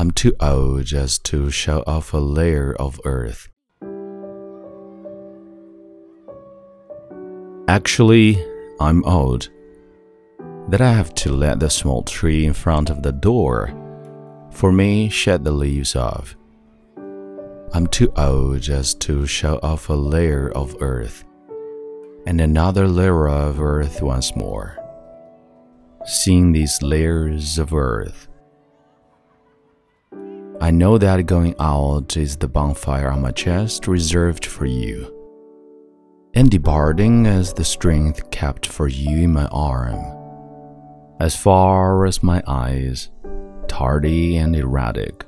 I'm too old just to show off a layer of earth. Actually, I'm old. That I have to let the small tree in front of the door for me shed the leaves off. I'm too old just to show off a layer of earth and another layer of earth once more. Seeing these layers of earth, I know that going out is the bonfire on my chest reserved for you, and departing is the strength kept for you in my arm. As far as my eyes, tardy and erratic.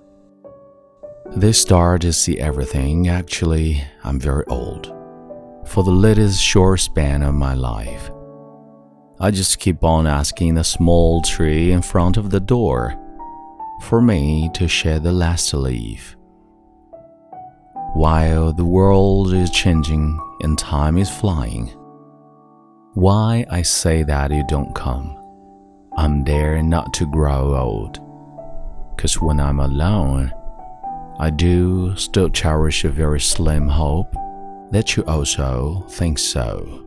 They start to see everything. Actually, I'm very old. For the latest short span of my life, I just keep on asking the small tree in front of the door for me to shed the last leaf. While the world is changing and time is flying, why I say that you don't come? I'm there not to grow old. Cause when I'm alone, I do still cherish a very slim hope that you also think so.